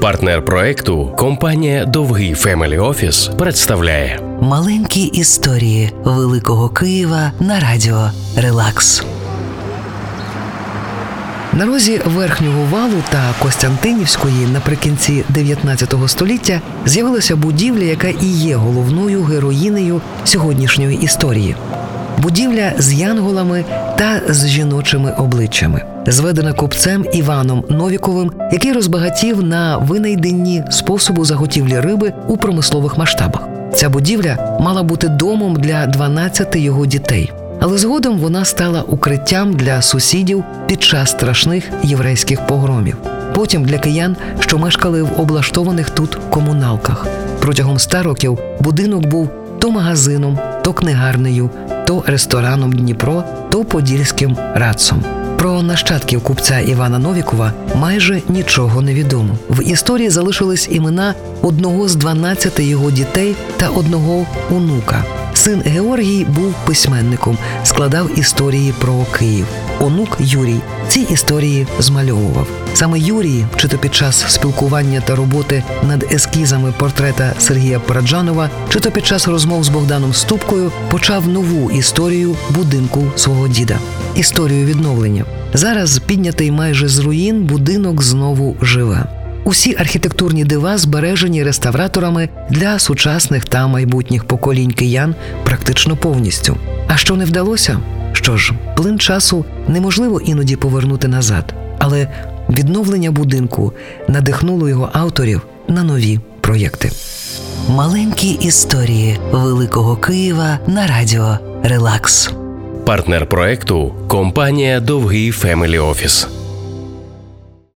Партнер проекту компанія Довгий Family Office представляє Маленькі історії Великого Києва на радіо Релакс. На розі верхнього валу та Костянтинівської наприкінці 19 століття з'явилася будівля, яка і є головною героїнею сьогоднішньої історії. Будівля з янголами та з жіночими обличчями, зведена купцем Іваном Новіковим, який розбагатів на винайденні способу заготівлі риби у промислових масштабах. Ця будівля мала бути домом для 12 його дітей, але згодом вона стала укриттям для сусідів під час страшних єврейських погромів. Потім для киян, що мешкали в облаштованих тут комуналках. Протягом ста років будинок був то магазином, то книгарнею, то рестораном Дніпро, то подільським радцом. Про нащадків купця Івана Новікова майже нічого не відомо. В історії залишились імена одного з 12 його дітей та одного онука. Син Георгій був письменником, складав історії про Київ. Онук Юрій ці історії змальовував. Саме Юрій, чи то під час спілкування та роботи над ескізами портрета Сергія Параджанова, чи то під час розмов з Богданом Ступкою, почав нову історію будинку свого діда, історію відновлення. Зараз піднятий майже з руїн будинок знову живе. Усі архітектурні дива збережені реставраторами для сучасних та майбутніх поколінь киян практично повністю. А що не вдалося? Що ж, плин часу неможливо іноді повернути назад, але відновлення будинку надихнуло його авторів на нові проєкти. Маленькі історії Великого Києва на радіо Релакс. партнер проекту компанія Довгий Family Office.